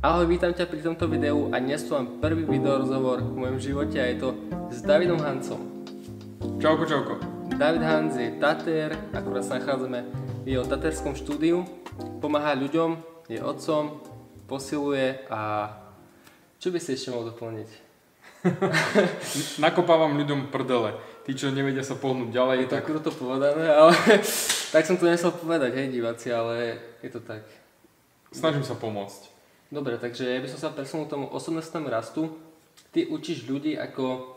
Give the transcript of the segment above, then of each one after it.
Ahoj, vítam ťa pri tomto videu a dnes tu mám prvý video rozhovor v mojom živote a je to s Davidom Hancom. Čauko, čauko. David Hans je Tater, akurát sa nachádzame v jeho taterskom štúdiu, pomáha ľuďom, je otcom, posiluje a čo by si ešte mohol doplniť? Nakopávam ľuďom prdele. Tí, čo nevedia sa pohnúť ďalej, Je to tak kruto povedané, ale tak som to nechcel povedať, hej diváci, ale je to tak. snažím sa pomôcť. Dobre, takže ja by som sa presunul k tomu osobnostnému rastu. Ty učíš ľudí ako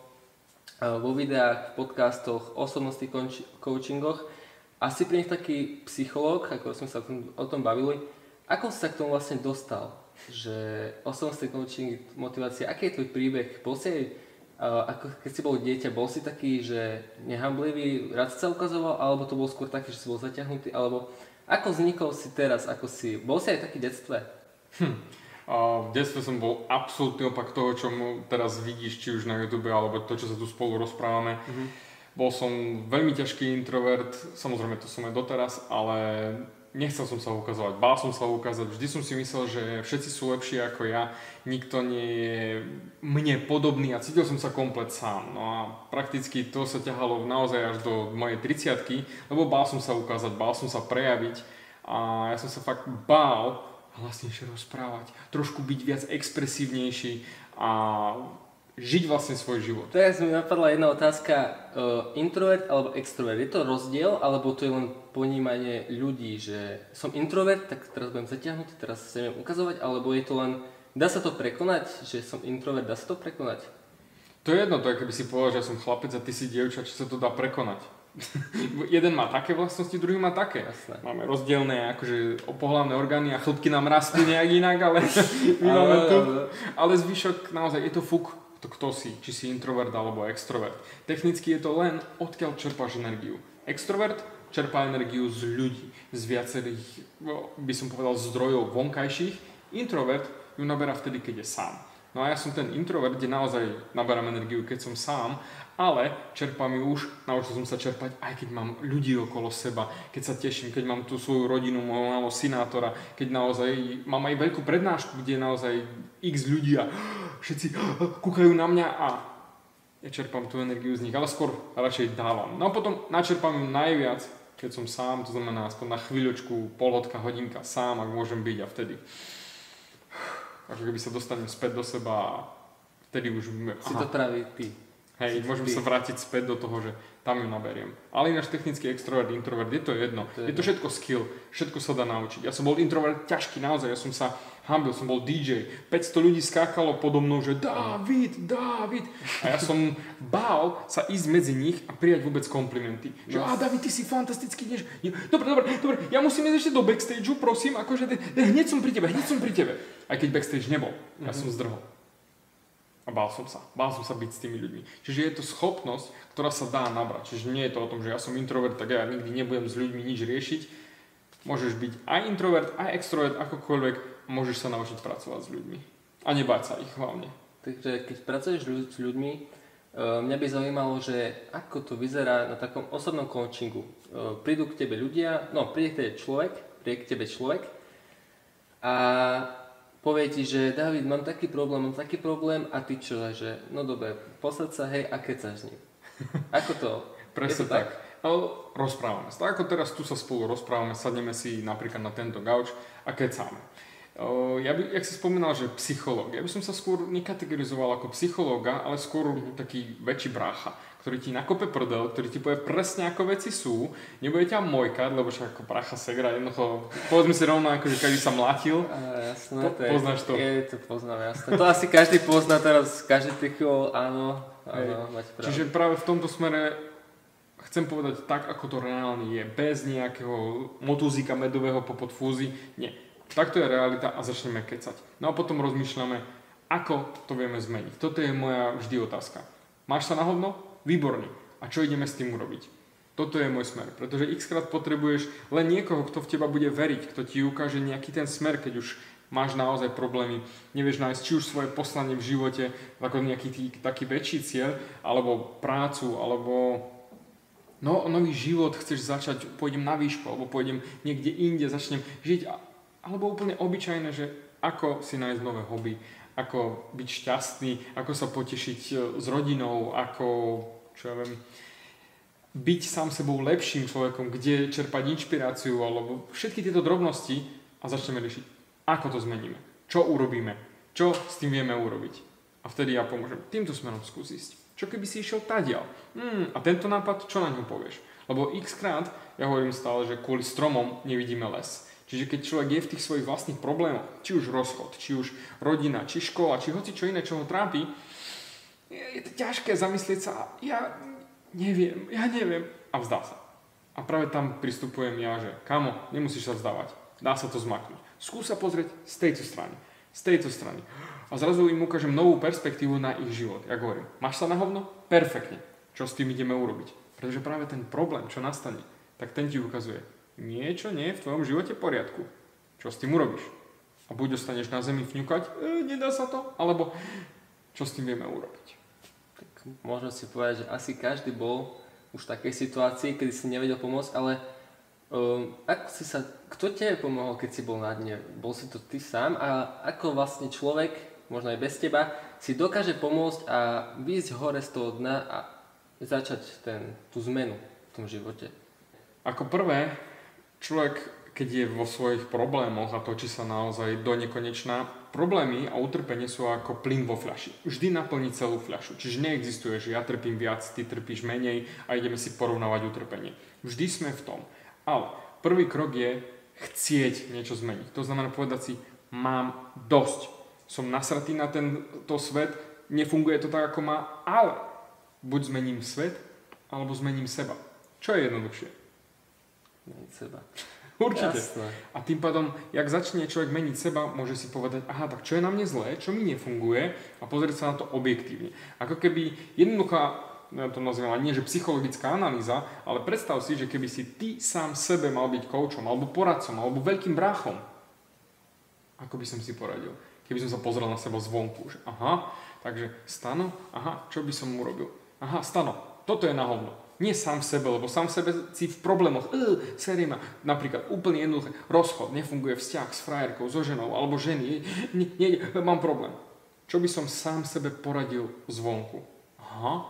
eh, vo videách, v podcastoch, osobnostných coach- coachingoch a si pri nich taký psychológ, ako sme sa o tom, bavili. Ako si sa k tomu vlastne dostal? Že osobnostný coaching, motivácia, aký je tvoj príbeh? Bol si eh, ako keď si bol dieťa, bol si taký, že nehamblivý, rád sa ukazoval, alebo to bol skôr taký, že si bol zaťahnutý, alebo ako vznikol si teraz, ako si, bol si aj taký detstve? A v detstve som bol absolútny opak toho, čo teraz vidíš, či už na YouTube, alebo to, čo sa tu spolu rozprávame. Bol som veľmi ťažký introvert, samozrejme to som aj doteraz, ale nechcel som sa ukazovať, bál som sa ukázať. Vždy som si myslel, že všetci sú lepší ako ja, nikto nie je mne podobný a cítil som sa komplet sám. No a prakticky to sa ťahalo naozaj až do mojej 30 lebo bál som sa ukázať, bál som sa prejaviť a ja som sa fakt bál hlasnejšie rozprávať, trošku byť viac expresívnejší a žiť vlastne svoj život. Teraz mi napadla jedna otázka. Uh, introvert alebo extrovert, je to rozdiel, alebo to je len ponímanie ľudí, že som introvert, tak teraz budem zatiahnutý, teraz sa neviem ukazovať, alebo je to len, dá sa to prekonať, že som introvert, dá sa to prekonať? To je jedno, to je keby si povedal, že som chlapec a ty si dievča, či sa to dá prekonať. Jeden má také vlastnosti, druhý má také. Jasné. Máme rozdielne akože pohľavné orgány a chlopky nám rastú nejak inak, ale my máme tu. ale- Ale zvyšok naozaj je to fuk, to kto si, či si introvert alebo extrovert. Technicky je to len odkiaľ čerpáš energiu. Extrovert čerpá energiu z ľudí, z viacerých, no, by som povedal, zdrojov vonkajších. Introvert ju naberá vtedy, keď je sám. No a ja som ten introvert, kde naozaj naberám energiu, keď som sám, ale čerpám ju už, naučil som sa čerpať, aj keď mám ľudí okolo seba, keď sa teším, keď mám tú svoju rodinu, môjho malého synátora, keď naozaj mám aj veľkú prednášku, kde je naozaj x ľudí a všetci kúkajú na mňa a ja čerpám tú energiu z nich, ale skôr radšej dávam. No a potom načerpám ju najviac, keď som sám, to znamená aspoň na chvíľočku, polhodka, hodinka sám, ak môžem byť a vtedy ako keby sa dostanem späť do seba a vtedy už Si to práve ty. Hej, Si môžem ty. sa vrátiť späť do toho, že tam ju naberiem. Ale ináč technicky extrovert, introvert, je to jedno. To je je to všetko skill, všetko sa dá naučiť. Ja som bol introvert ťažký, naozaj, ja som sa hambil, som bol DJ. 500 ľudí skákalo podo mnou, že David, David. A ja som bál sa ísť medzi nich a prijať vôbec komplimenty. Že, No. a David, ty si fantastický, ideš. Dobre, dobre, dobre, ja musím ísť ešte do backstageu, prosím, akože, hneď som pri tebe, hneď som pri tebe. Aj keď backstage nebol, ja som zdrhol. A bál som sa. Bál som sa byť s tými ľuďmi. Čiže je to schopnosť, ktorá sa dá nabrať. Čiže nie je to o tom, že ja som introvert, tak ja nikdy nebudem s ľuďmi nič riešiť. Môžeš byť aj introvert, aj extrovert, akokoľvek. Môžeš sa naučiť pracovať s ľuďmi. A nebáť sa ich hlavne. Takže keď pracuješ s ľuďmi, e, mňa by zaujímalo, že ako to vyzerá na takom osobnom coachingu. E, Prídu k tebe ľudia, no príde k tebe človek, príde k tebe človek a povie ti, že David, mám taký problém, mám taký problém a ty čo, že no dobre, posaď sa, hej, a keď sa s ním. Ako to? Presne to tak. No, rozprávame sa. Tak ako teraz tu sa spolu rozprávame, sadneme si napríklad na tento gauč a kecáme. Ja by, jak si spomínal, že psychológ. Ja by som sa skôr nekategorizoval ako psychológa, ale skôr taký väčší brácha, ktorý ti nakope prdel, ktorý ti povie presne ako veci sú, nebude ťa mojkať, lebo však ako pracha segra, jednoducho, povedzme si rovno, ako že každý sa mlátil. Á, jasné, Po- to je, poznáš to? Je, to poznám, jasné. To asi každý pozná teraz, každý tychol, áno, áno, máte pravdu. Čiže práve v tomto smere chcem povedať tak, ako to reálne je, bez nejakého motúzika medového popod fúzy. Nie. Takto je realita a začneme kecať. No a potom rozmýšľame, ako to vieme zmeniť. Toto je moja vždy otázka. Máš sa na hovno? Výborne. A čo ideme s tým urobiť? Toto je môj smer, pretože x krát potrebuješ len niekoho, kto v teba bude veriť, kto ti ukáže nejaký ten smer, keď už máš naozaj problémy, nevieš nájsť či už svoje poslanie v živote, ako nejaký tý, taký väčší cieľ, alebo prácu, alebo no, nový život chceš začať, pôjdem na výšku, alebo pôjdem niekde inde, začnem žiť, alebo úplne obyčajné, že ako si nájsť nové hobby, ako byť šťastný, ako sa potešiť e, s rodinou, ako, čo ja viem, byť sám sebou lepším človekom, kde čerpať inšpiráciu, alebo všetky tieto drobnosti a začneme riešiť, ako to zmeníme, čo urobíme, čo s tým vieme urobiť. A vtedy ja pomôžem. Týmto smerom skúsiť. Čo keby si išiel tadiaľ? Hmm, a tento nápad, čo na ňom povieš? Lebo x krát, ja hovorím stále, že kvôli stromom nevidíme les. Čiže keď človek je v tých svojich vlastných problémoch, či už rozchod, či už rodina, či škola, či hoci čo iné, čo ho trápi, je, je to ťažké zamyslieť sa, ja neviem, ja neviem a vzdá sa. A práve tam pristupujem ja, že kamo, nemusíš sa vzdávať, dá sa to zmaknúť. Skús sa pozrieť z tejto strany, z tejto strany. A zrazu im ukážem novú perspektívu na ich život. Ja hovorím, máš sa na hovno? Perfektne. Čo s tým ideme urobiť? Pretože práve ten problém, čo nastane, tak ten ti ukazuje, niečo nie je v tvojom živote poriadku. Čo s tým urobíš? A buď ostaneš na zemi fňukať, e, nedá sa to, alebo čo s tým vieme urobiť. Tak môžem si povedať, že asi každý bol už v takej situácii, kedy si nevedel pomôcť, ale um, ako si sa, kto tebe pomohol, keď si bol na dne? Bol si to ty sám a ako vlastne človek, možno aj bez teba, si dokáže pomôcť a výjsť hore z toho dna a začať ten, tú zmenu v tom živote? Ako prvé, človek, keď je vo svojich problémoch a točí sa naozaj do nekonečná, problémy a utrpenie sú ako plyn vo fľaši. Vždy naplní celú fľašu. Čiže neexistuje, že ja trpím viac, ty trpíš menej a ideme si porovnávať utrpenie. Vždy sme v tom. Ale prvý krok je chcieť niečo zmeniť. To znamená povedať si, mám dosť. Som nasratý na tento svet, nefunguje to tak, ako má, ale buď zmením svet, alebo zmením seba. Čo je jednoduchšie? Meniť seba. Určite. Jasné. A tým pádom, jak začne človek meniť seba, môže si povedať, aha, tak čo je na mne zlé, čo mi nefunguje a pozrieť sa na to objektívne. Ako keby jednoduchá, ja to nazývam nie, že psychologická analýza, ale predstav si, že keby si ty sám sebe mal byť koučom, alebo poradcom, alebo veľkým bráchom, ako by som si poradil? Keby som sa pozrel na seba zvonku, že aha, takže stano, aha, čo by som urobil? Aha, stano, toto je na hovno nie sám v sebe, lebo sám v sebe si v problémoch, uh, série napríklad úplne jednoduché, rozchod, nefunguje vzťah s frajerkou, so ženou, alebo ženy, nie, nie, mám problém. Čo by som sám sebe poradil zvonku? Aha,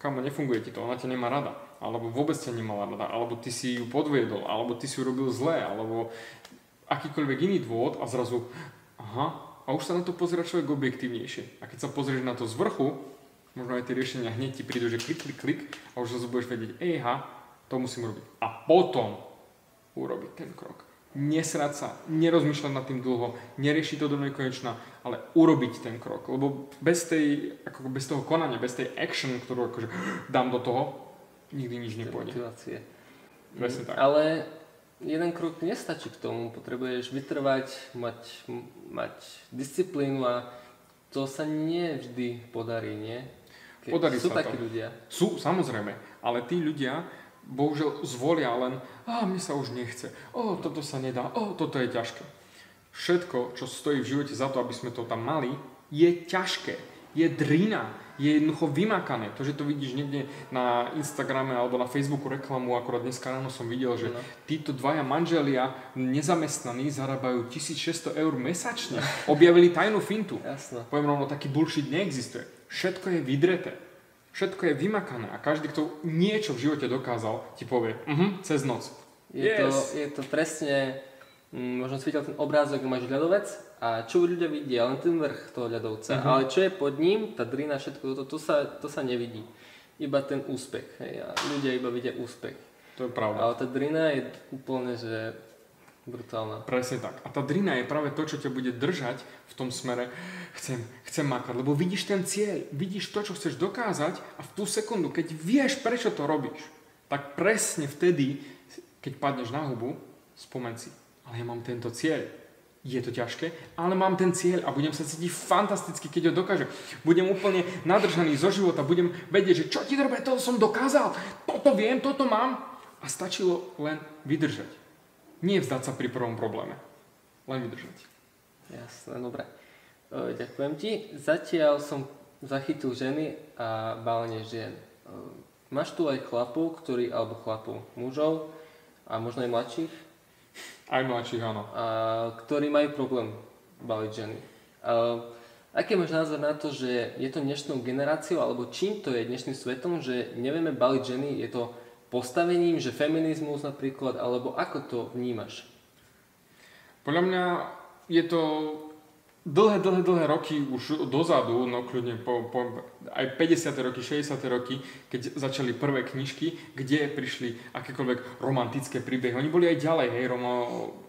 kamo, nefunguje ti to, ona ťa nemá rada, alebo vôbec ťa nemala rada, alebo ty si ju podviedol, alebo ty si ju robil zle, alebo akýkoľvek iný dôvod a zrazu, aha, a už sa na to pozera človek objektívnejšie. A keď sa pozrieš na to z vrchu, možno aj tie riešenia hneď ti prídu, že klik, klik, klik a už zase budeš vedieť, ejha, to musím robiť. A potom urobiť ten krok. Nesrať sa, nerozmýšľať nad tým dlho, neriešiť to do nekonečna, ale urobiť ten krok. Lebo bez, tej, ako bez toho konania, bez tej action, ktorú akože dám do toho, nikdy nič nepôjde. Motivácie. Presne tak. Ale jeden krok nestačí k tomu. Potrebuješ vytrvať, mať, mať disciplínu a to sa nie vždy podarí, nie? Keď Podarí sú sa takí to. ľudia. Sú, samozrejme, ale tí ľudia bohužiaľ zvolia len, a mne sa už nechce, o, toto sa nedá, o, toto je ťažké. Všetko, čo stojí v živote za to, aby sme to tam mali, je ťažké, je drina, je jednoducho vymakané. To, že to vidíš niekde na Instagrame alebo na Facebooku reklamu, akorát dneska ráno som videl, že No. títo dvaja manželia nezamestnaní zarábajú 1600 eur mesačne. Objavili tajnú fintu. Jasno. Poviem rovno, taký bullshit neexistuje. Všetko je vydreté. Všetko je vymakané a každý, kto niečo v živote dokázal, ti povie, uh cez noc. Je, Yes. to, je to presne, možno si videl ten obrázok, máš ľadovec a čo ľudia vidia, len ten vrch toho ľadovca. Mhm. Ale čo je pod ním, tá drina, všetko to, to, sa, to sa nevidí. Iba ten úspech. Hej. A ľudia iba vidia úspech. To je pravda. Ale tá drina je úplne, že brutálna. Presne tak. A tá drina je práve to, čo ťa bude držať v tom smere, chcem, chcem makať, lebo vidíš ten cieľ, vidíš to, čo chceš dokázať a v tú sekundu, keď vieš, prečo to robíš, tak presne vtedy, keď padneš na hubu, spomen si, ale ja mám tento cieľ. Je to ťažké, ale mám ten cieľ a budem sa cítiť fantasticky, keď ho dokážem. Budem úplne nadržaný zo života, budem vedieť, že čo ti dobre, to som dokázal, toto viem, toto mám. A stačilo len vydržať. Nie vzdať sa pri prvom probléme. Len vydržať. Jasné, dobre. Ďakujem ti. Zatiaľ som zachytil ženy a bálne žien. E, máš tu aj chlapov, ktorí, alebo chlapov, mužov a možno aj mladších, Aj mladších, áno. a, ktorí majú problém baliť ženy. Uh, aký máš názor na to, že je to dnešnou generáciou, alebo čím to je dnešným svetom, že nevieme baliť ženy, je to postavením, že feminizmus napríklad, alebo ako to vnímaš? Podľa mňa je to dlhé, dlhé, dlhé roky už dozadu, no kľudne po, po aj 50. roky, 60. roky, keď začali prvé knižky, kde prišli akékoľvek romantické príbehy. Oni boli aj ďalej, hej, Romo,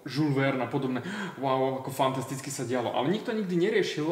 Jules Verne a podobné. Wow, ako fantasticky sa dialo. Ale nikto nikdy neriešil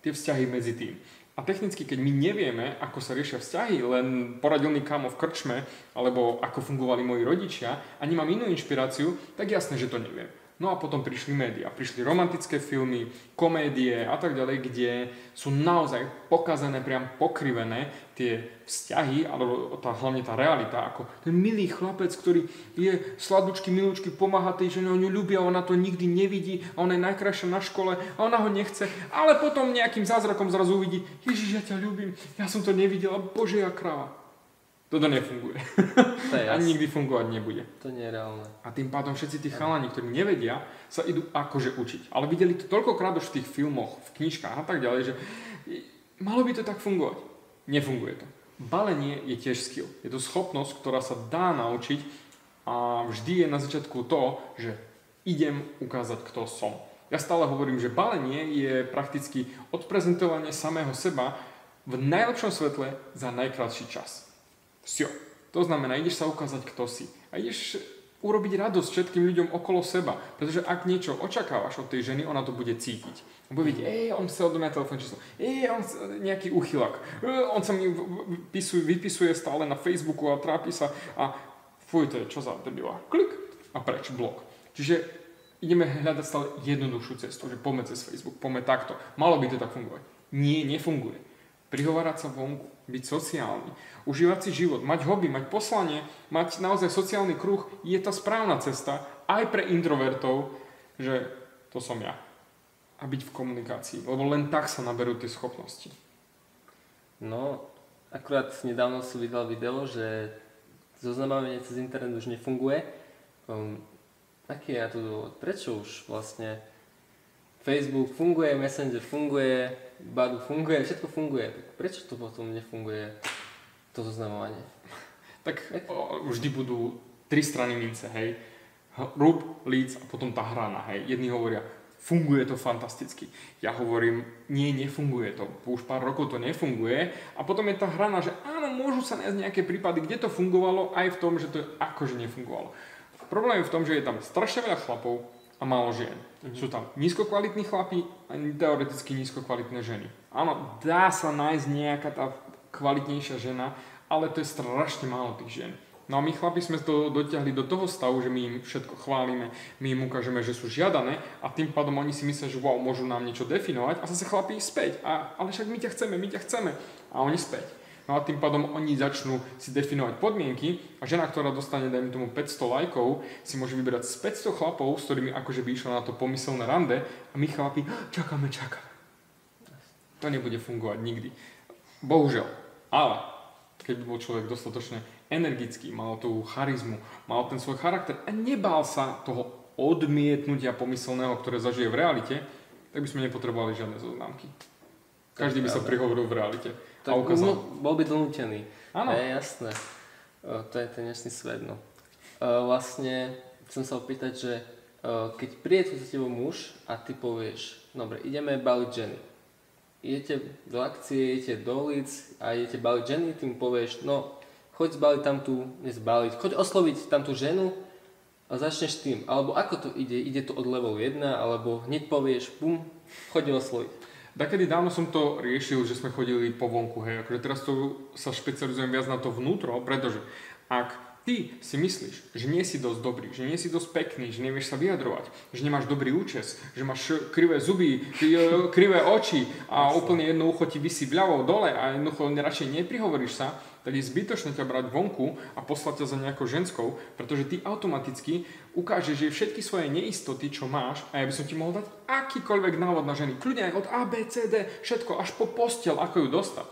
tie vzťahy medzi tým. A technicky, keď my nevieme, ako sa riešia vzťahy, len poradil mi kamo v krčme, alebo ako fungovali moji rodičia a nemám inú inšpiráciu, tak jasné, že to neviem. No a potom prišli médiá, prišli romantické filmy, komédie a tak ďalej, kde sú naozaj pokazené, priam pokrivené tie vzťahy, alebo tá, hlavne tá realita, ako ten milý chlapec, ktorý je sladučky, milúčky, pomáha tej žene, on ju ľúbi a ona to nikdy nevidí a ona je najkrajšia na škole a ona ho nechce, ale potom nejakým zázrakom zrazu uvidí, Ježiš, ja ťa ľúbim, ja som to nevidela, Bože, ja kráva. Toto nefunguje. To je Ani nikdy fungovať nebude. To nie je reálne. A tým pádom všetci tí chalani, ktorí nevedia, sa idú akože učiť. Ale videli to toľkokrát už v tých filmoch, v knižkách a tak ďalej, že malo by to tak fungovať. Nefunguje to. Balenie je tiež skill. Je to schopnosť, ktorá sa dá naučiť a vždy je na začiatku to, že idem ukázať, kto som. Ja stále hovorím, že balenie je prakticky odprezentovanie samého seba v najlepšom svetle za najkrátší čas. Sio. To znamená, ideš sa ukázať, kto si. A ideš urobiť radosť všetkým ľuďom okolo seba. Pretože ak niečo očakávaš od tej ženy, ona to bude cítiť. Bude vidieť, ej, on sa odo telefón číslo, ej, on nejaký uchylak, on sa mi vypisuje, vypisuje stále na Facebooku a trápi sa a fuj, to je čo za debila. Klik a preč, blok. Čiže ideme hľadať stále jednoduchšiu cestu, že poďme cez Facebook, poďme takto. Malo by to tak fungovať. Nie, nefunguje. Prihovárať sa vonku, byť sociálny, užívať si život, mať hobby, mať poslanie, mať naozaj sociálny kruh, je tá správna cesta aj pre introvertov, že to som ja. A byť v komunikácii, lebo len tak sa naberú tie schopnosti. No, akurát nedávno som videl video, že zoznamovanie cez internet už nefunguje. Um, aký je to dôvod? Prečo už vlastne Facebook funguje, Messenger funguje, Badu funguje, všetko funguje. Tak prečo to potom nefunguje, to zoznamovanie? Tak o, vždy budú tri strany mince, hej. Rub, líc a potom tá hrana, hej. Jedni hovoria, funguje to fantasticky. Ja hovorím, nie, nefunguje to. Už pár rokov to nefunguje. A potom je tá hrana, že áno, môžu sa nájsť nejaké prípady, kde to fungovalo, aj v tom, že to akože nefungovalo. Problém je v tom, že je tam strašne veľa chlapov, a málo žien. Mm-hmm. Sú tam nízkokvalitní chlapi a teoreticky nízkokvalitné ženy. Áno, dá sa nájsť nejaká tá kvalitnejšia žena, ale to je strašne málo tých žien. No a my chlapi sme to dotiahli do toho stavu, že my im všetko chválime, my im ukážeme, že sú žiadané a tým pádom oni si myslia, že wow, môžu nám niečo definovať a zase chlapi späť. A, ale však my ťa chceme, my ťa chceme. A oni späť. No a tým pádom oni začnú si definovať podmienky a žena, ktorá dostane, dajme tomu 500 lajkov, si môže vyberať z 500 chlapov, s ktorými akože by išla na to pomyselné rande a my chlapi, čakáme, čakáme. To nebude fungovať nikdy. Bohužiaľ. Ale keď by bol človek dostatočne energický, mal tú charizmu, mal ten svoj charakter a nebál sa toho odmietnutia pomyselného, ktoré zažije v realite, tak by sme nepotrebovali žiadne zoznámky. Každý by sa prihovoril v realite. Tak a ukázal. bol by donútený. Áno. Je jasné. O, to je ten dnešný svet, no. O, vlastne chcem sa opýtať, že o, keď príde tu za tebou muž a ty povieš, dobre, ideme baliť ženy. Idete do akcie, idete do ulic a idete baliť ženy, tým povieš, no, choď zbaliť tam tú, nezbaliť, choď osloviť tam tú ženu a začneš tým. Alebo ako to ide? Ide to od level 1, alebo hneď povieš, bum, choď osloviť. Takedy dávno som to riešil, že sme chodili po vonku, hej, akože teraz to sa špecializujem viac na to vnútro, pretože ak ty si myslíš, že nie si dosť dobrý, že nie si dosť pekný, že nevieš sa vyjadrovať, že nemáš dobrý účes, že máš krivé zuby, krivé oči a úplne jedno ucho ti vysí vľavo dole a jednoducho radšej neprihovoríš sa, tak je zbytočné ťa brať vonku a poslať ťa za nejakou ženskou, pretože ty automaticky ukážeš, že všetky svoje neistoty, čo máš, a ja by som ti mohol dať akýkoľvek návod na ženy, kľudne aj od A, B, C, D, všetko, až po postel, ako ju dostať.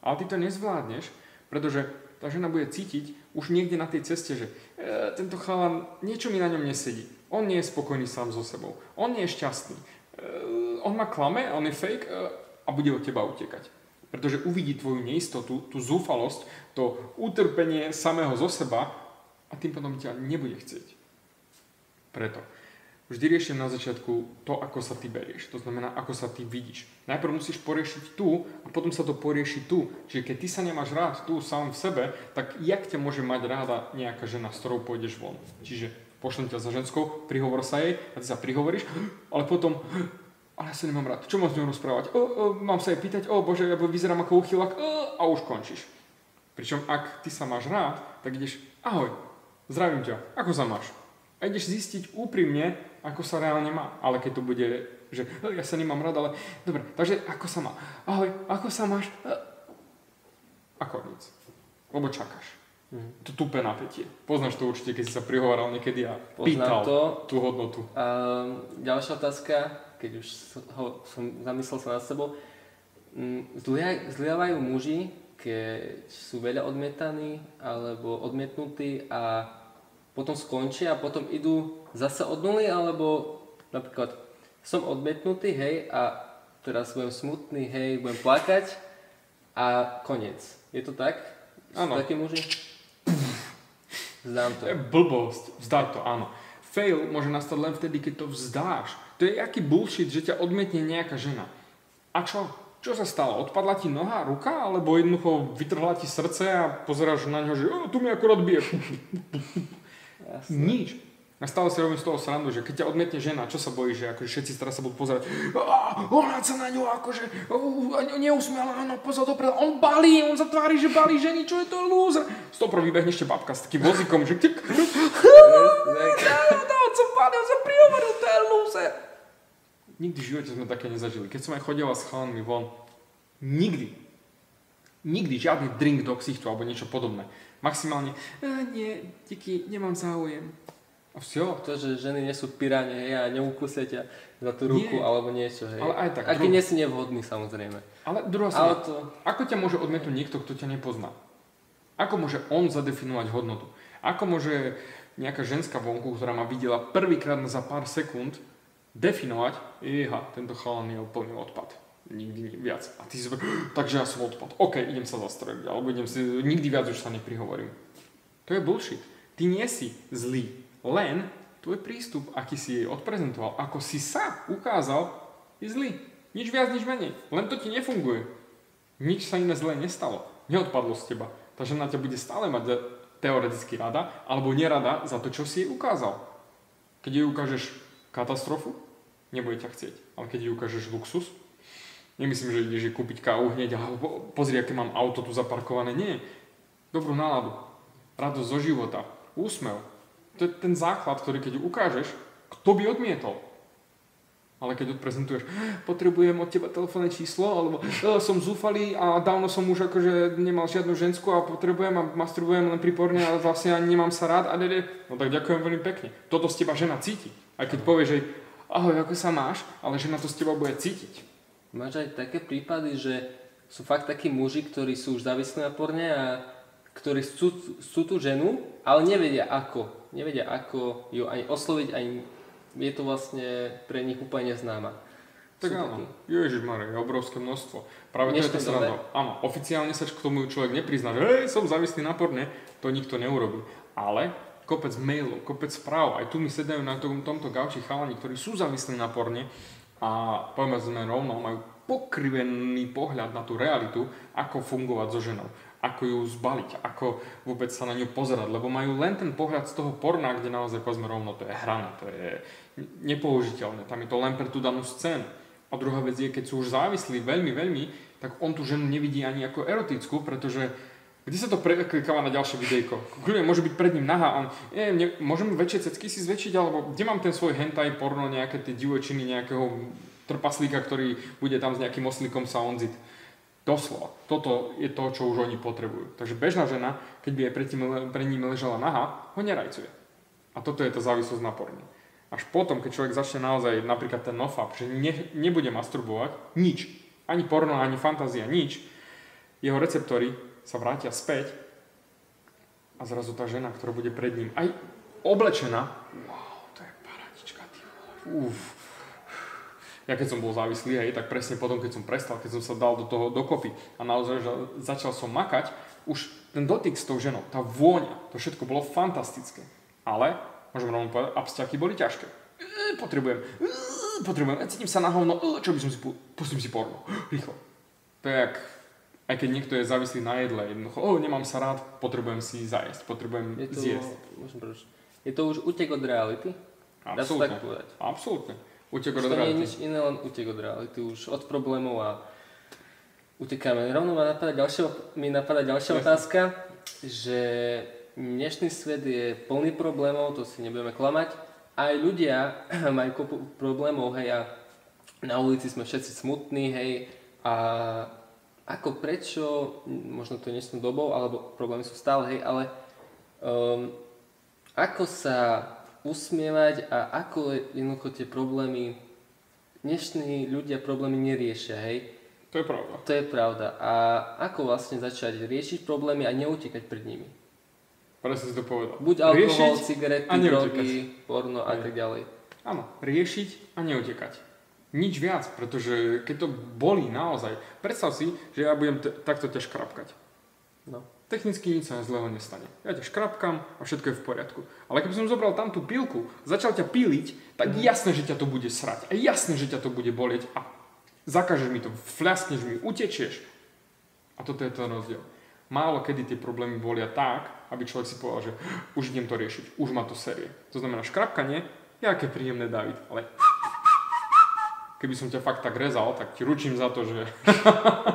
Ale ty to nezvládneš, pretože tá žena bude cítiť už niekde na tej ceste, že e, tento chalan, niečo mi na ňom nesedí. On nie je spokojný sám so sebou. On nie je šťastný. E, on ma klame, on je fake e, a bude od teba utekať. Pretože uvidí tvoju neistotu, tú zúfalosť, to utrpenie samého zo seba a tým potom ťa nebude chcieť. Preto vždy riešim na začiatku to, ako sa ty berieš. To znamená, ako sa ty vidíš. Najprv musíš poriešiť tu a potom sa to porieši tu. Čiže keď ty sa nemáš rád tu sám v sebe, tak jak ťa môže mať ráda nejaká žena, s ktorou pôjdeš von? Čiže pošlem ťa za ženskou, prihovor sa jej a ty sa prihovoríš, ale potom ale ja sa nemám rád, čo mám s ňou rozprávať? O, o, mám sa jej pýtať, o bože, ja vyzerám ako uchylak, o, a už končíš. Pričom ak ty sa máš rád, tak ideš, ahoj, zdravím ťa, ako sa máš? A ideš zistiť úprimne, ako sa reálne má. Ale keď to bude, že ja sa nemám rád, ale dobre, takže ako sa má? Ahoj, ako sa máš? Ako nic. Lebo čakáš. Mm. To tupé napätie. Poznáš to určite, keď si sa prihovaral niekedy a Poznám pýtal to. tú hodnotu. Um, ďalšia otázka keď už ho, som zamyslel sa nad sebou, mm, zliavajú muži, keď sú veľa odmietaní alebo odmietnutí a potom skončia a potom idú zase od nuly, alebo napríklad som odmietnutý, hej, a teraz budem smutný, hej, budem plakať a koniec. Je to tak? Áno. Takí muži? Vzdám to. Je blbosť, vzdať to, áno. Fail môže nastať len vtedy, keď to vzdáš. To je aký bullshit, že ťa odmietne nejaká žena. A čo? Čo sa stalo? Odpadla ti noha, ruka? Alebo jednoducho vytrhla ti srdce a pozeráš na ňo, že tu mi akurát bije. Nič. A stále si robím z toho srandu, že keď ťa odmietne žena, čo sa bojíš, že akože všetci teraz sa budú pozerať, ona sa na ňu akože neusmiala, ona pozor dopredu, on balí, on sa tvári, že balí ženy, čo je to lúzer. Prvý vybehne ešte babka s takým vozíkom, že ty... som balil, som prihovoril, to je lúzer. Nikdy v živote sme také nezažili. Keď som aj chodila s chalanmi von, nikdy, nikdy žiadny drink do ksichtu alebo niečo podobné. Maximálne, e, nie, díky, nemám záujem. A vsio. To, že ženy nie sú piráne hej, a neukúsia ťa za tú ruku nie. alebo niečo. Hej. Ale aj tak. Aký dru... nie si nevhodný samozrejme. Ale druhá sa, to... ako ťa môže odmietnúť niekto, kto ťa nepozná? Ako môže on zadefinovať hodnotu? Ako môže nejaká ženská vonku, ktorá ma videla prvýkrát za pár sekúnd, definovať, jeha, tento chalan je úplný odpad. Nikdy viac. A ty si takže ja som odpad. OK, idem sa zastreliť, alebo idem si, nikdy viac už sa neprihovorím. To je bullshit. Ty nie si zlý. Len tvoj prístup, aký si jej odprezentoval, ako si sa ukázal, je zlý. Nič viac, nič menej. Len to ti nefunguje. Nič sa iné zlé nestalo. Neodpadlo z teba. Tá žena ťa bude stále mať teoreticky rada, alebo nerada za to, čo si jej ukázal. Keď jej ukážeš katastrofu, nebude ťa chcieť. Ale keď ju ukážeš luxus, nemyslím, že ideš kúpiť kávu hneď, alebo pozri, aké mám auto tu zaparkované. Nie. Dobrú náladu. Radosť zo života. Úsmev. To je ten základ, ktorý keď ukážeš, kto by odmietol? Ale keď odprezentuješ, potrebujem od teba telefónne číslo, alebo som zúfalý a dávno som už akože nemal žiadnu žensku a potrebujem a masturbujem len pri a vlastne ani nemám sa rád a dede, no tak ďakujem veľmi pekne. Toto z teba žena cíti. Aj keď povieš, že ahoj, ako sa máš, ale žena to z teba bude cítiť. Máš aj také prípady, že sú fakt takí muži, ktorí sú už závislí na porne a ktorí sú, sú tú ženu, ale nevedia ako. Nevedia ako ju ani osloviť, ani je to vlastne pre nich úplne neznáma. Tak áno, Ježiš je obrovské množstvo. Práve to je to sranda. Áno, oficiálne sa k tomu človek neprizná, že hej, som závislý na porne, to nikto neurobi. Ale kopec mailov, kopec správ, aj tu mi sedajú na tom, tomto gauči chalani, ktorí sú závislí na porne a povedzme rovno, majú pokrivený pohľad na tú realitu, ako fungovať so ženou ako ju zbaliť, ako vôbec sa na ňu pozerať, lebo majú len ten pohľad z toho porna, kde naozaj povedzme rovno, to je hrané, to je nepoužiteľné, tam je to len pre tú danú scénu. A druhá vec je, keď sú už závislí veľmi, veľmi, tak on tú ženu nevidí ani ako erotickú, pretože kde sa to preklikáva na ďalšie videjko? Kľudne môže byť pred ním nahá, on, je, ne, môžem väčšie cecky si zväčšiť, alebo kde mám ten svoj hentai porno, nejaké tie divočiny, nejakého trpaslíka, ktorý bude tam s nejakým oslíkom sa onzit. Doslova. Toto je to, čo už oni potrebujú. Takže bežná žena, keď by aj predtým, pre ním ležala naha, ho nerajcuje. A toto je to závislosť na porne. Až potom, keď človek začne naozaj, napríklad ten nofap, že ne, nebude masturbovať, nič. Ani porno, ani fantázia, nič. Jeho receptory sa vrátia späť a zrazu tá žena, ktorá bude pred ním, aj oblečená, wow, to je paradička, ty Uf. Ja keď som bol závislý, hej, tak presne potom, keď som prestal, keď som sa dal do toho dokopy a naozaj že začal som makať, už ten dotyk s tou ženou, tá vôňa, to všetko bolo fantastické. Ale, môžem rovno povedať, absťaky boli ťažké. E, potrebujem, e, potrebujem, e, cítim sa na hovno, čo by som si, pustím si porno, rýchlo. To je jak, aj keď niekto je závislý na jedle, jednoducho, oh, nemám sa rád, potrebujem si zajesť, potrebujem Je to, zjesť. môžem je to už utek od reality? Dá sa tak povedať. absolútne. Utek od to nie je reality. nič iné, len utek od reality, už od problémov a utekáme. Rovno ma napadá ďalšia, mi napadá ďalšia Jasne. otázka, že dnešný svet je plný problémov, to si nebudeme klamať. Aj ľudia majú kopu problémov, hej, a na ulici sme všetci smutní, hej, a ako prečo, možno to je dnešnou dobou, alebo problémy sú stále, hej, ale um, ako sa usmievať a ako jednoducho tie problémy, dnešní ľudia problémy neriešia, hej. To je pravda. To je pravda. A ako vlastne začať riešiť problémy a neutekať pred nimi? Presne si to povedal. Buď alkohol, Riešiť cigarety, drogy, porno a tak ďalej. Áno, riešiť a neutekať. Nič viac, pretože keď to bolí naozaj, predstav si, že ja budem t- takto ťa škrapkať. No. Technicky nič sa zlého nestane. Ja ťa škrapkam a všetko je v poriadku. Ale keby som zobral tam tú pilku, začal ťa píliť, tak jasné, že ťa to bude srať. A jasné, že ťa to bude bolieť a zakažeš mi to, fľaskneš mi, utečieš. A toto je ten rozdiel. Málo kedy tie problémy bolia tak, aby človek si povedal, že už idem to riešiť, už ma to série. To znamená škrapkanie, je aké príjemné, David, ale keby som ťa fakt tak rezal, tak ti ručím za to, že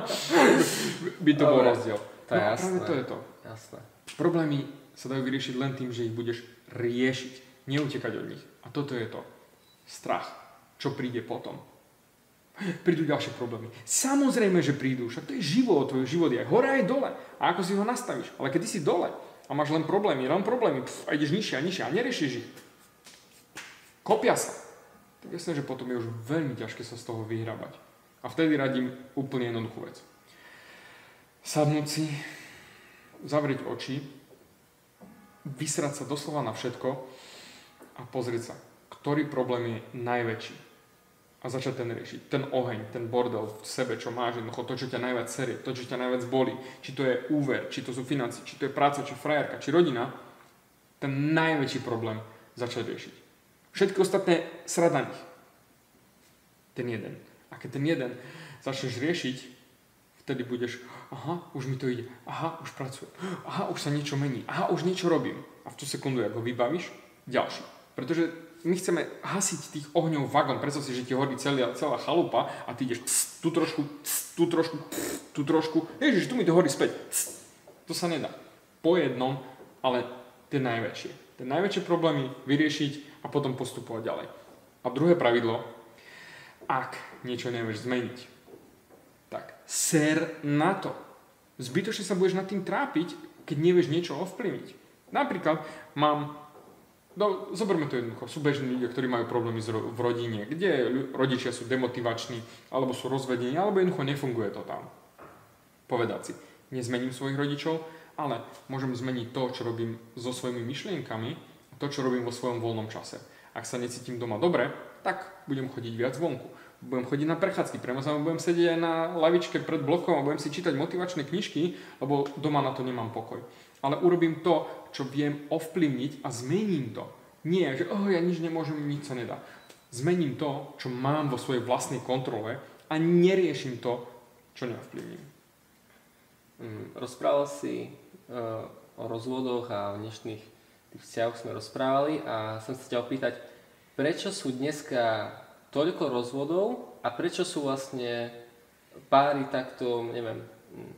by to bol rozdiel. To je no, jasné. práve to je to. Jasné. Problémy sa dajú vyriešiť len tým, že ich budeš riešiť, neutekať od nich. A toto je to. Strach. Čo príde potom. Prídu ďalšie problémy. Samozrejme, že prídu. Však to je život, tvoj život je hore aj dole. A ako si ho nastavíš. Ale keď si dole a máš len problémy, len problémy pf, a ideš nižšie a nižšie a neriešiš ich, kopia sa. Tak jasné, že potom je už veľmi ťažké sa z toho vyhrabať. A vtedy radím úplne jednoduchú vec. Sadnúť si, zavrieť oči, vysrať sa doslova na všetko a pozrieť sa, ktorý problém je najväčší. A začať ten riešiť. Ten oheň, ten bordel v sebe, čo máš, jednoducho to, čo ťa najviac serie, to, čo ťa najviac bolí, či to je úver, či to sú financie, či to je práca, či frajerka, či rodina, ten najväčší problém začať riešiť. Všetky ostatné srad na nich. Ten jeden. A keď ten jeden začneš riešiť, vtedy budeš, aha, už mi to ide, aha, už pracujem, aha, už sa niečo mení, aha, už niečo robím. A v tú sekundu, ako vybavíš, ďalší. Pretože my chceme hasiť tých ohňov vagón. Predstav si, že ti horí celá, celá chalupa a ty ideš cs, tu trošku, cs, tu trošku, cs, tu trošku. Ježiš, tu mi to horí späť. Cs. To sa nedá. Po jednom, ale tie najväčšie. Tie najväčšie problémy vyriešiť a potom postupovať ďalej. A druhé pravidlo, ak niečo nevieš zmeniť, ser na to. Zbytočne sa budeš nad tým trápiť, keď nevieš niečo ovplyvniť. Napríklad mám No, zoberme to jednoducho. Sú bežní ľudia, ktorí majú problémy v rodine, kde rodičia sú demotivační, alebo sú rozvedení, alebo jednoducho nefunguje to tam. Povedať si, nezmením svojich rodičov, ale môžem zmeniť to, čo robím so svojimi myšlienkami to, čo robím vo svojom voľnom čase. Ak sa necítim doma dobre, tak budem chodiť viac vonku. Budem chodiť na prechádzky, prema sa budem sedieť aj na lavičke pred blokom a budem si čítať motivačné knižky, lebo doma na to nemám pokoj. Ale urobím to, čo viem ovplyvniť a zmením to. Nie, že oh, ja nič nemôžem, nič sa nedá. Zmením to, čo mám vo svojej vlastnej kontrole a neriešim to, čo neovplyvním. Mm, rozprával si uh, o rozvodoch a o dnešných tých vzťahoch sme rozprávali a som sa ťa opýtať, prečo sú dneska toľko rozvodov a prečo sú vlastne páry takto, neviem, mm,